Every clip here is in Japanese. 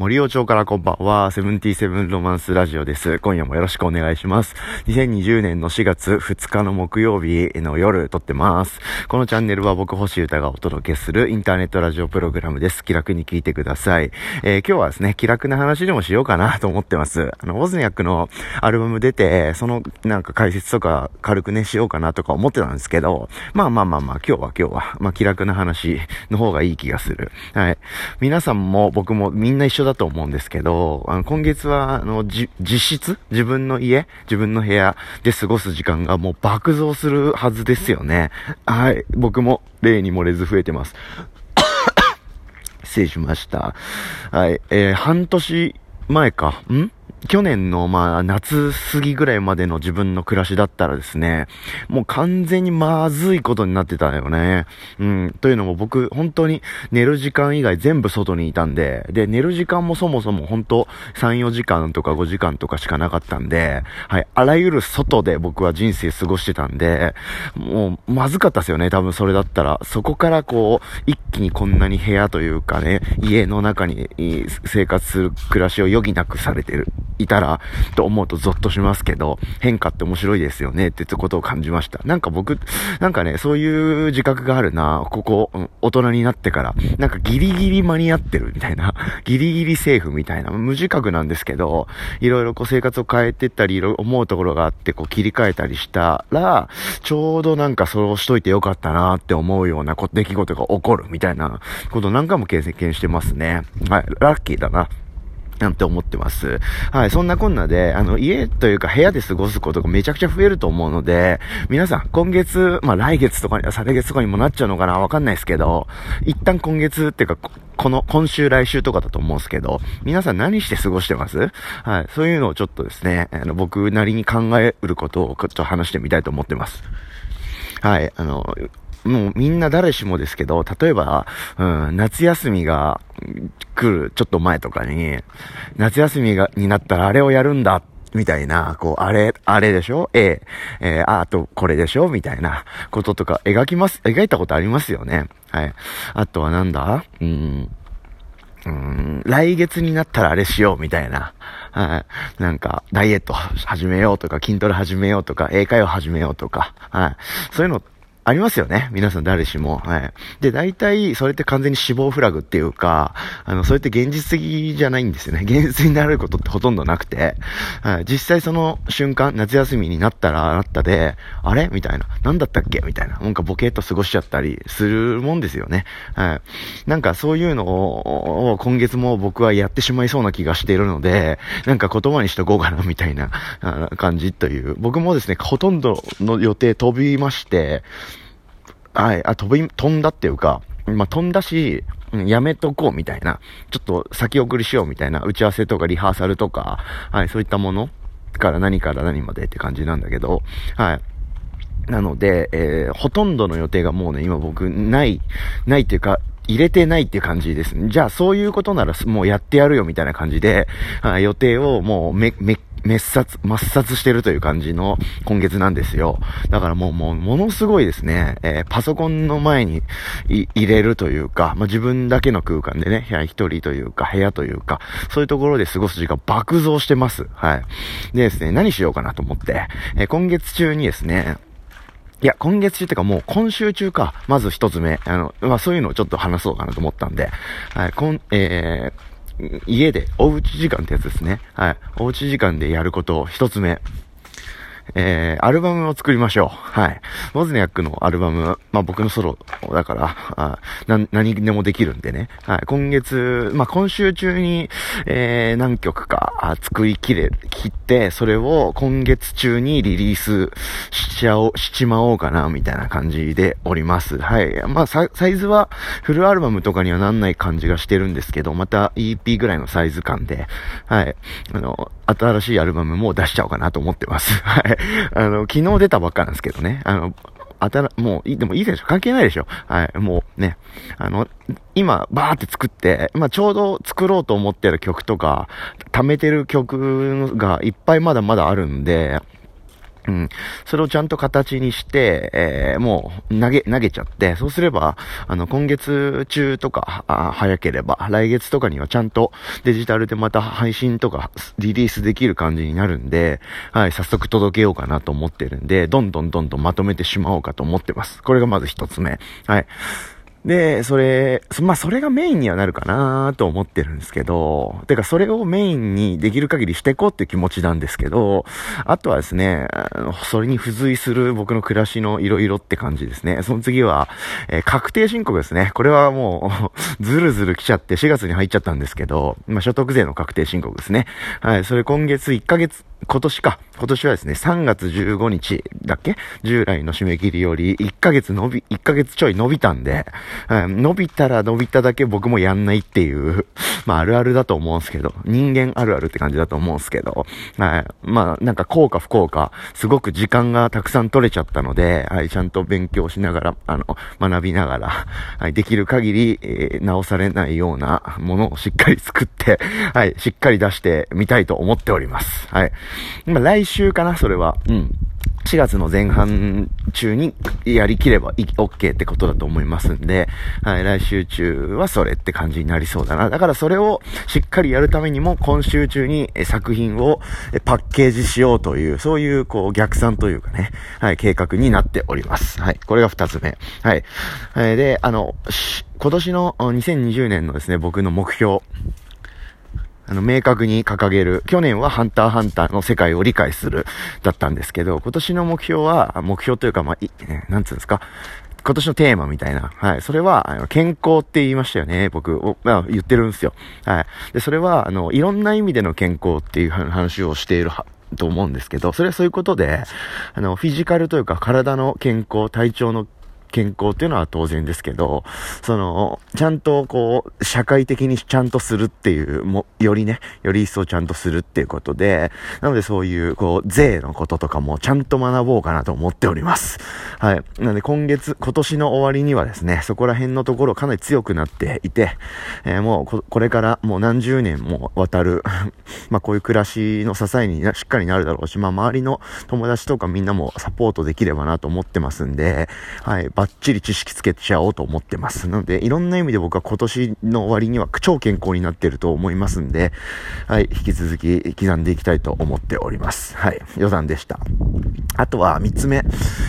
森尾町からこんばんは、セブンティセブンロマンスラジオです。今夜もよろしくお願いします。2020年の4月2日の木曜日の夜撮ってます。このチャンネルは僕星歌がお届けするインターネットラジオプログラムです。気楽に聞いてください。えー、今日はですね、気楽な話でもしようかなと思ってます。あの、オズニャックのアルバム出て、そのなんか解説とか軽くね、しようかなとか思ってたんですけど、まあまあまあまあ、今日は今日は、まあ気楽な話の方がいい気がする。はい。皆さんも僕もみんな一緒だだと思うんですけど、あの、今月は、あの、じ、実質自分の家？自分の部屋で過ごす時間がもう爆増するはずですよね。はい。僕も例に漏れず増えてます。失礼しました。はい。えー、半年前か。ん？去年の、まあ、夏過ぎぐらいまでの自分の暮らしだったらですね、もう完全にまずいことになってたよね。うん。というのも僕、本当に寝る時間以外全部外にいたんで、で、寝る時間もそもそも本当3、4時間とか5時間とかしかなかったんで、はい、あらゆる外で僕は人生過ごしてたんで、もう、まずかったですよね、多分それだったら。そこからこう、一気にこんなに部屋というかね、家の中に生活する暮らしを余儀なくされてる。いたら、と思うとゾッとしますけど、変化って面白いですよね、ってことを感じました。なんか僕、なんかね、そういう自覚があるな、ここ、うん、大人になってから、なんかギリギリ間に合ってるみたいな、ギリギリセーフみたいな、無自覚なんですけど、いろいろこう生活を変えてったり、いろいろ思うところがあって、こう切り替えたりしたら、ちょうどなんかそうしといてよかったなって思うような出来事が起こるみたいなこと何回も経験してますね。はい、ラッキーだな。なんて思ってます。はい、そんなこんなで、あの、家というか部屋で過ごすことがめちゃくちゃ増えると思うので、皆さん、今月、まあ来月とかに、再来月とかにもなっちゃうのかなわかんないですけど、一旦今月っていうか、この、今週来週とかだと思うんですけど、皆さん何して過ごしてます？はい、そういうのをちょっとですね、あの、僕なりに考えることをちょっと話してみたいと思ってます。はい、あの、もうみんな誰しもですけど、例えば、うん、夏休みが来るちょっと前とかに、夏休みが、になったらあれをやるんだみたいな、こう、あれ、あれでしょ ?A、えー、あとこれでしょ？みたいなこととか描きます、描いたことありますよね。はい。あとはなんだ？うん。うん、来月になったらあれしようみたいな。はい。なんか、ダイエット始めようとか、筋トレ始めようとか、英会話始めようとか、はい。そういうのありますよね。皆さん誰しも。はい。で、大体、それって完全に死亡フラグっていうか、あの、それって現実的じゃないんですよね。現実になることってほとんどなくて、はい。実際その瞬間、夏休みになったらなったで、あれ？みたいな。何だったっけ？みたいな。なんかボケっと過ごしちゃったりするもんですよね。はい。なんかそういうのを、今月も僕はやってしまいそうな気がしているので、なんか言葉にしとこうかな、みたいな感じという。僕もですね、ほとんどの予定飛びまして、はい、あ、飛び、飛んだっていうか、まあ、飛んだし、やめとこうみたいな、ちょっと先送りしようみたいな、打ち合わせとかリハーサルとか、はい、そういったものから何から何までって感じなんだけど、はい。なので、えー、ほとんどの予定がもうね、今僕、ない、ないっていうか、入れてないって感じです。ね。じゃあ、そういうことならもうやってやるよみたいな感じで、はい、予定をもうめ、めっ、滅殺、抹殺してるという感じの今月なんですよ。だからもう、もう、ものすごいですね、えー、パソコンの前に入れるというか、まあ、自分だけの空間でね、部屋一人というか、部屋というか、そういうところで過ごす時間爆増してます。はい。でですね、何しようかなと思って、えー、今月中にですね、いや、今月中ってかもう今週中か、まず一つ目、あの、まあ、そういうのをちょっと話そうかなと思ったんで、はい、こん、えー、家で、おうち時間ってやつですね。はい。おうち時間でやることを一つ目。えー、アルバムを作りましょう。はい。モズニャックのアルバム、まあ僕のソロだから、あな、何でもできるんでね。はい。今月、まあ今週中に、えー、何曲か作りきれ、切って、それを今月中にリリースしちゃおう、しちまおうかな、みたいな感じでおります。はい。まあサイズはフルアルバムとかにはなんない感じがしてるんですけど、また EP ぐらいのサイズ感で、はい。あの、新しいアルバムも出しちゃおうかなと思ってます。はい。あの、昨日出たばっかなんですけどね。あの、あたら、もう、い、でもいいでしょ関係ないでしょはい、もうね。あの、今、バーって作って、まあ、ちょうど作ろうと思ってる曲とか、貯めてる曲がいっぱいまだまだあるんで、うん。それをちゃんと形にして、えー、もう投げ、投げちゃって、そうすれば、あの、今月中とか、早ければ、来月とかにはちゃんとデジタルでまた配信とかリリースできる感じになるんで、はい、早速届けようかなと思ってるんで、どんどんどんどんまとめてしまおうかと思ってます。これがまず一つ目。はい。で、それ、まあ、それがメインにはなるかなと思ってるんですけど、てか、それをメインにできる限りしていこうっていう気持ちなんですけど、あとはですね、それに付随する僕の暮らしの色々って感じですね。その次は、えー、確定申告ですね。これはもう ずるずる来ちゃって4月に入っちゃったんですけど、まあ、所得税の確定申告ですね。はい、それ今月1ヶ月、今年か。今年はですね、3月15日だっけ？従来の締め切りより1ヶ月伸び、1ヶ月ちょい伸びたんで、うん、伸びたら伸びただけ僕もやんないっていう、まああるあるだと思うんすけど、人間あるあるって感じだと思うんすけど、はい。まあなんか効果不効果、すごく時間がたくさん取れちゃったので、はい、ちゃんと勉強しながら、あの、学びながら、はい、できる限り、えー、直されないようなものをしっかり作って、はい、しっかり出してみたいと思っております。はい。まあ来週かな、それは。うん。4月の前半中にやりきれば OK ってことだと思いますんで、はい、来週中はそれって感じになりそうだな。だからそれをしっかりやるためにも今週中に作品をパッケージしようという、そういうこう逆算というかね、はい、計画になっております。はい、これが二つ目。はい。で、あの、今年の2020年のですね、僕の目標。あの、明確に掲げる。去年はハンターハンターの世界を理解する。だったんですけど、今年の目標は、目標というか、まあ、い、なんつうんですか。今年のテーマみたいな。はい。それは、あの、健康って言いましたよね。僕、まあ、言ってるんですよ。はい。で、それは、あの、いろんな意味での健康っていう話をしていると思うんですけど、それはそういうことで、あの、フィジカルというか体の健康、体調の健康っていうのは当然ですけど、その、ちゃんとこう、社会的にちゃんとするっていう、も、よりね、より一層ちゃんとするっていうことで、なのでそういう、こう、税のこととかもちゃんと学ぼうかなと思っております。はい。なので今月、今年の終わりにはですね、そこら辺のところかなり強くなっていて、えー、もうこ、これからもう何十年も渡る まあこういう暮らしの支えにしっかりなるだろうし、まあ周りの友達とかみんなもサポートできればなと思ってますんで、はい。バッチリ知識つけちゃおうと思ってます。なので、いろんな意味で僕は今年の終わりには超健康になってると思いますんで、はい、引き続き刻んでいきたいと思っております。はい、余談でした。あとは、三つ目。う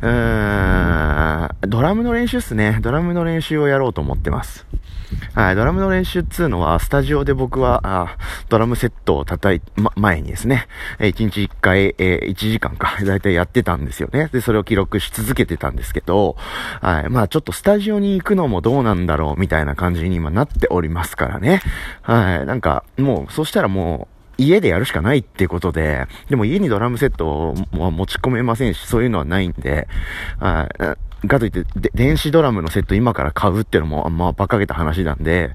ーん、ドラムの練習っすね。ドラムの練習をやろうと思ってます。はい、ドラムの練習っつうのは、スタジオで僕は、あドラムセットを叩い、ま、前にですね、え1日1回、えー、1時間か、だいたいやってたんですよね。で、それを記録し続けてたんですけど、はい、まあちょっとスタジオに行くのもどうなんだろう、みたいな感じに今なっておりますからね。はい、なんか、もう、そしたらもう、家でやるしかないってことで、でも家にドラムセットは持ち込めませんし、そういうのはないんで、はい、かといって、電子ドラムのセット今から買うっていうのも、まあ、馬鹿げた話なんで、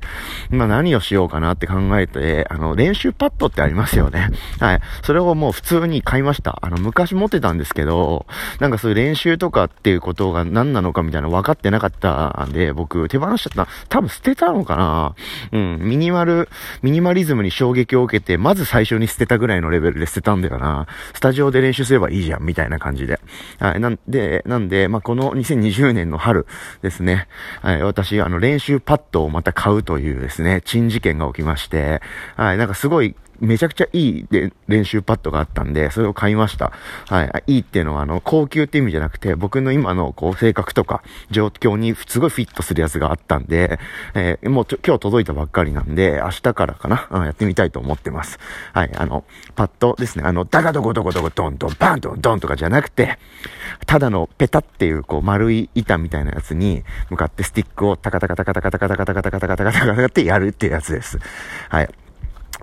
まあ、何をしようかなって考えて、あの、練習パッドってありますよね。はい。それをもう普通に買いました。あの、昔持ってたんですけど、なんかそういう練習とかっていうことが何なのかみたいな分かってなかったんで、僕、手放しちゃった。多分捨てたのかなうん、ミニマル、ミニマリズムに衝撃を受けて、まず最初に捨てたぐらいのレベルで捨てたんだよな。スタジオで練習すればいいじゃん、みたいな感じで。はい。なんで、なんで、まあ、この2000 2020年の春ですね、はい、私、あの、練習パッドをまた買うというですね、珍事件が起きまして、はい、なんかすごいめちゃくちゃいいで練習パッドがあったんで、それを買いました。はい。いいっていうのは、あの、高級って意味じゃなくて、僕の今の、こう、性格とか、状況にすごいフィットするやつがあったんで、えー、もうちょ、今日届いたばっかりなんで、明日からかな、うん、やってみたいと思ってます。はい。あの、パッドですね。あの、ダガドコドコドコドンドン、バンドンドンとかじゃなくて、ただのペタっていう、こう、丸い板みたいなやつに、向かってスティックをタカタカタカタカタカタカタカタカタカタカタカタってやるっていうやつです。はい。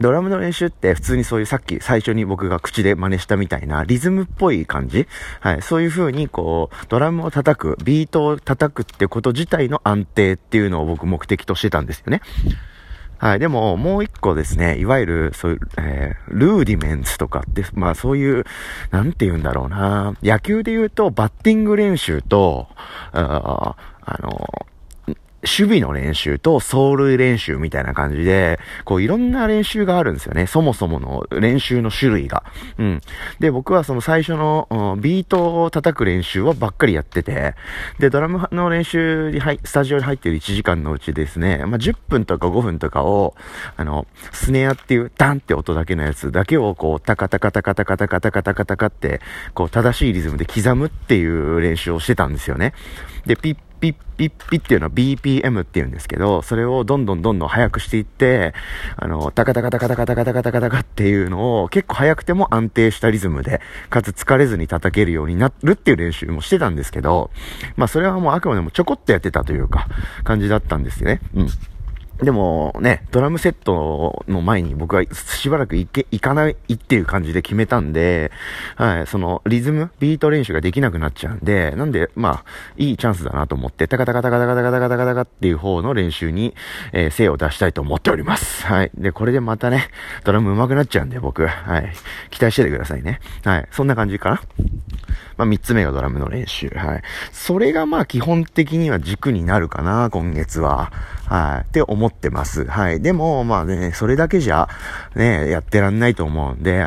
ドラムの練習って普通にそういうさっき最初に僕が口で真似したみたいなリズムっぽい感じ？はい。そういう風にこう、ドラムを叩く、ビートを叩くってこと自体の安定っていうのを僕目的としてたんですよね。はい。でも、もう一個ですね、いわゆる、そういう、えー、ルーディメンツとかって、まあそういう、なんて言うんだろうな。野球で言うと、バッティング練習と、ああの、守備の練習と走塁練習みたいな感じで、こういろんな練習があるんですよね。そもそもの練習の種類が。うん。で、僕はその最初の、うん、ビートを叩く練習はばっかりやってて、で、ドラムの練習に入、スタジオに入ってる1時間のうちですね、まあ、10分とか5分とかを、あの、スネアっていうダンって音だけのやつだけをこう、タカタカタカタカタカタカタカタカって、こう、正しいリズムで刻むっていう練習をしてたんですよね。で、ピッピッピッピっていうのは BPM っていうんですけど、それをどんどんどんどん速くしていって、あの、タカタカタカタカタカタカタカタカっていうのを結構速くても安定したリズムで、かつ疲れずに叩けるようになるっていう練習もしてたんですけど、まあそれはもうあくまでもちょこっとやってたというか、感じだったんですよね。うん。でもね、ドラムセットの前に僕はしばらく行け、行かないっていう感じで決めたんで、はい、そのリズム、ビート練習ができなくなっちゃうんで、なんで、まあ、いいチャンスだなと思って、タカタカタカタカタカタカタカタカっていう方の練習に、えー、精を出したいと思っております。はい。で、これでまたね、ドラム上手くなっちゃうんで、僕、はい。期待しててくださいね。はい。そんな感じかな。まあ、三つ目がドラムの練習。はい。それがまあ、基本的には軸になるかな、今月は。はい。って思ってます。はい。でも、まあね、それだけじゃ、ね、やってらんないと思うんで、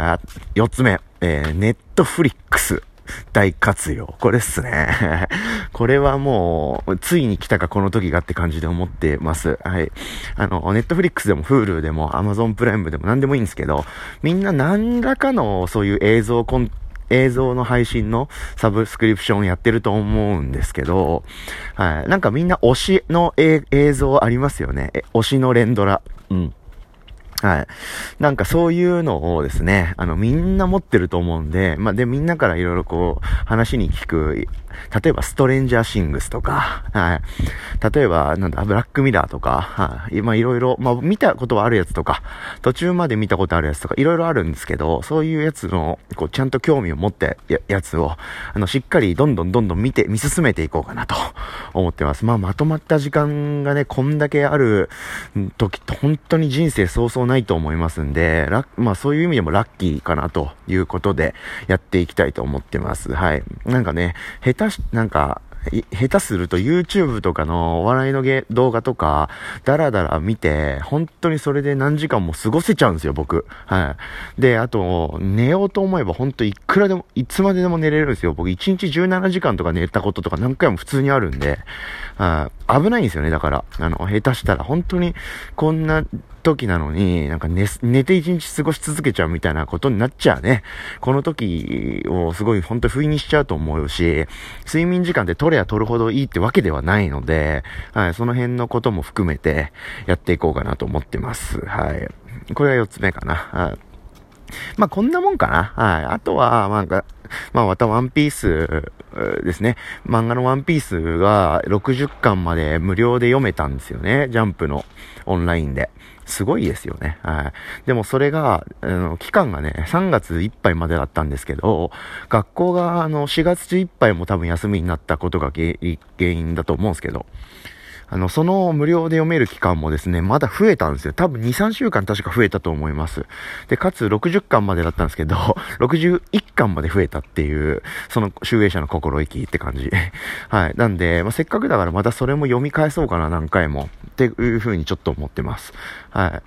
四つ目、えー、ネットフリックス。大活用。これっすね。これはもう、ついに来たかこの時がって感じで思ってます。はい。あの、ネットフリックスでも Hulu でも Amazon プライムでも何でもいいんですけど、みんな何らかのそういう映像コン映像の配信のサブスクリプションやってると思うんですけど、はい。なんかみんな推しの映像ありますよね。推しの連ドラ。うん。はい。なんかそういうのをですね、あの、みんな持ってると思うんで、まあ、で、みんなからいろいろこう、話に聞く、例えばストレンジャーシングスとか、はい。例えば、なんだ、ブラックミラーとか、はい。まあ、いろいろ、まあ、見たことはあるやつとか、途中まで見たことあるやつとか、いろいろあるんですけど、そういうやつの、こう、ちゃんと興味を持ったややつを、あの、しっかりどんどんどんどん見て、見進めていこうかなと思ってます。まあ、まとまった時間がね、こんだけある時、本当に人生そうそうないと思いますんで、ラまあそういう意味でもラッキーかなということでやっていきたいと思ってます。はい。なんかね、下手し、なんか、下手すると YouTube とかのお笑いのゲ動画とか、だらだら見て、本当にそれで何時間も過ごせちゃうんですよ、僕。はい。で、あと、寝ようと思えば本当いくらでも、いつまででも寝れるんですよ。僕1日17時間とか寝たこととか何回も普通にあるんで、はい。危ないんですよね、だから。あの、下手したら本当にこんな時なのに、なんか寝、寝て一日過ごし続けちゃうみたいなことになっちゃうね。この時をすごい本当不意にしちゃうと思うし、睡眠時間で取れや取るほどいいってわけではないので、はい、その辺のことも含めてやっていこうかなと思ってます。はい。これが四つ目かな。はい。まあ、こんなもんかな。はい。あとは、なんか、まあ、またワンピースですね。漫画のワンピースが60巻まで無料で読めたんですよね。ジャンプのオンラインで。すごいですよね。はい。でもそれが、あの、期間がね、3月いっぱいまでだったんですけど、学校があの、4月いっぱいも多分休みになったことが原因だと思うんですけど、あの、その無料で読める期間もですね、まだ増えたんですよ。多分2、3週間確か増えたと思います。で、かつ60巻までだったんですけど、61巻まで増えたっていう、その集英者の心意気って感じ。はい。なんで、まあ、せっかくだからまたそれも読み返そうかな、何回も。っていう風にちょっと思ってます。はい。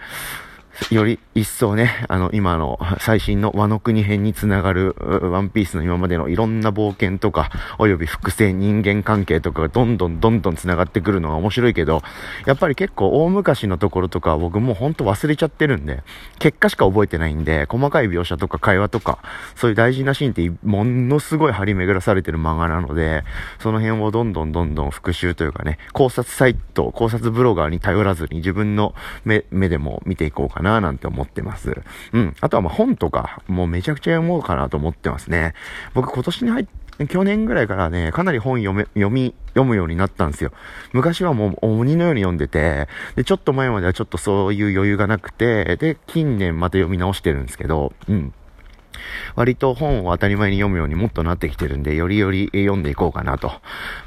より一層ね、あの、今の最新の和の国編につながる、ワンピースの今までのいろんな冒険とか、および複製人間関係とかがどんどんどんどんつながってくるのが面白いけど、やっぱり結構大昔のところとか僕もうほんと忘れちゃってるんで、結果しか覚えてないんで、細かい描写とか会話とか、そういう大事なシーンってものすごい張り巡らされてる漫画なので、その辺をどんどんどんどん復習というかね、考察サイト、考察ブロガーに頼らずに自分の目、目でも見ていこうかな。ななんて思ってます。うん。あとはま本とか、もうめちゃくちゃ読もうかなと思ってますね。僕今年に入って、去年ぐらいからね、かなり本読め、読み、読むようになったんですよ。昔はもう鬼のように読んでて、で、ちょっと前まではちょっとそういう余裕がなくて、で、近年また読み直してるんですけど、うん。割と本を当たり前に読むようにもっとなってきてるんで、よりより読んでいこうかなと。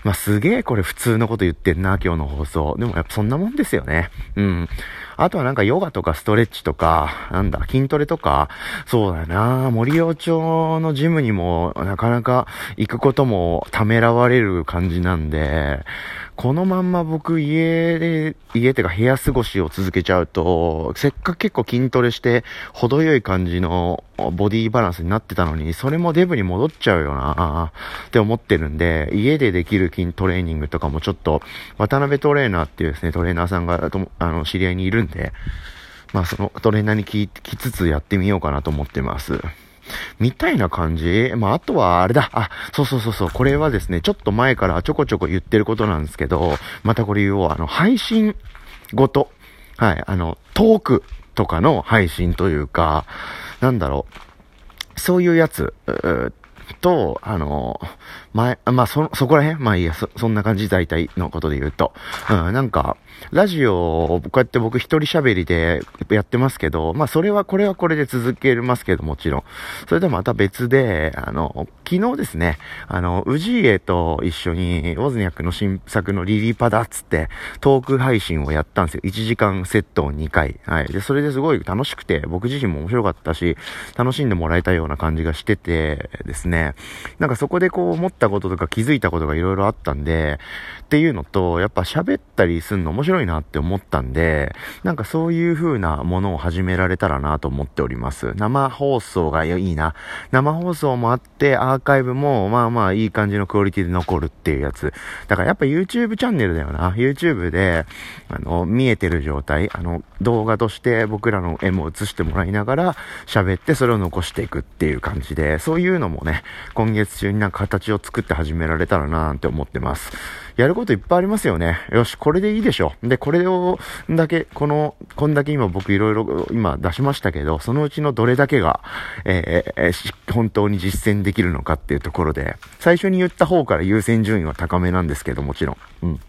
まあ、すげえこれ普通のこと言ってんな、今日の放送。でもやっぱそんなもんですよね。うん。あとはなんかヨガとかストレッチとか、なんだ、筋トレとか、そうだよな。森陽町のジムにもなかなか行くこともためらわれる感じなんで、このまんま僕家で、家ってか部屋過ごしを続けちゃうと、せっかく結構筋トレして程よい感じのボディバランスになってたのに、それもデブに戻っちゃうよなって思ってるんで、家でできる筋トレーニングとかもちょっと、渡辺トレーナーっていうですね、トレーナーさんが、あの、知り合いにいるんで、まあそのトレーナーに聞きつつやってみようかなと思ってます。みたいな感じ？まあ、あとは、あれだ。あ、そうそうそうそう。これはですね、ちょっと前からちょこちょこ言ってることなんですけど、またこれ言おう。あの、配信ごと。はい。あの、トークとかの配信というか、なんだろう。そういうやつ、と、あの、前、まあ、そ、そこら辺？まあいいや、そ、そんな感じ大体のことで言うと。うん、なんか、ラジオをこうやって僕一人喋りでやってますけど、まあそれはこれはこれで続けますけどもちろん。それとまた別で、あの、昨日ですね、あの、ウジエと一緒に、ウォズニャックの新作のリリーパだっつって、トーク配信をやったんですよ。1時間セットを2回。はい。で、それですごい楽しくて、僕自身も面白かったし、楽しんでもらえたような感じがしててですね、なんかそこでこう思ったこととか気づいたことがいろいろあったんで、っていうのと、やっぱ喋ったりすんの面白いなって思ったんで、なんかそういう風なものを始められたらなと思っております。生放送がいいな。生放送もあって、アーカイブもまあまあいい感じのクオリティで残るっていうやつ。だからやっぱ YouTube チャンネルだよな。YouTube で、あの、見えてる状態、あの、動画として僕らの絵も映してもらいながら喋ってそれを残していくっていう感じで、そういうのもね、今月中になんか形を作って始められたらなーって思ってます。やることいっぱいありますよね。よし、これでいいでしょ。で、これを、だけ、この、こんだけ今僕いろいろ今出しましたけど、そのうちのどれだけが、えー、本当に実践できるのかっていうところで、最初に言った方から優先順位は高めなんですけど、もちろん。うん。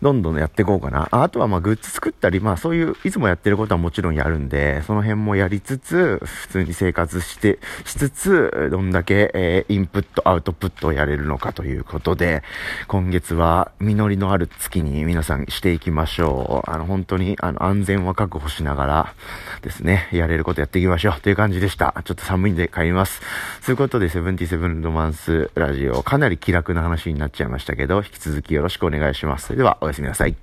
どんどんやっていこうかな。ああとはまあグッズ作ったり、まあそういう、いつもやってることはもちろんやるんで、その辺もやりつつ、普通に生活して、しつつ、どんだけ、えー、インプット、アウトプットをやれるのかということで、今月は実りのある月に皆さんしていきましょう。あの、本当に、あの、安全は確保しながらですね、やれることやっていきましょうという感じでした。ちょっと寒いんで帰ります。そういうことで、セブンティセブンロマンスラジオ、かなり気楽な話になっちゃいましたけど、引き続きよろしくお願いします。それでは、おやすみなさい。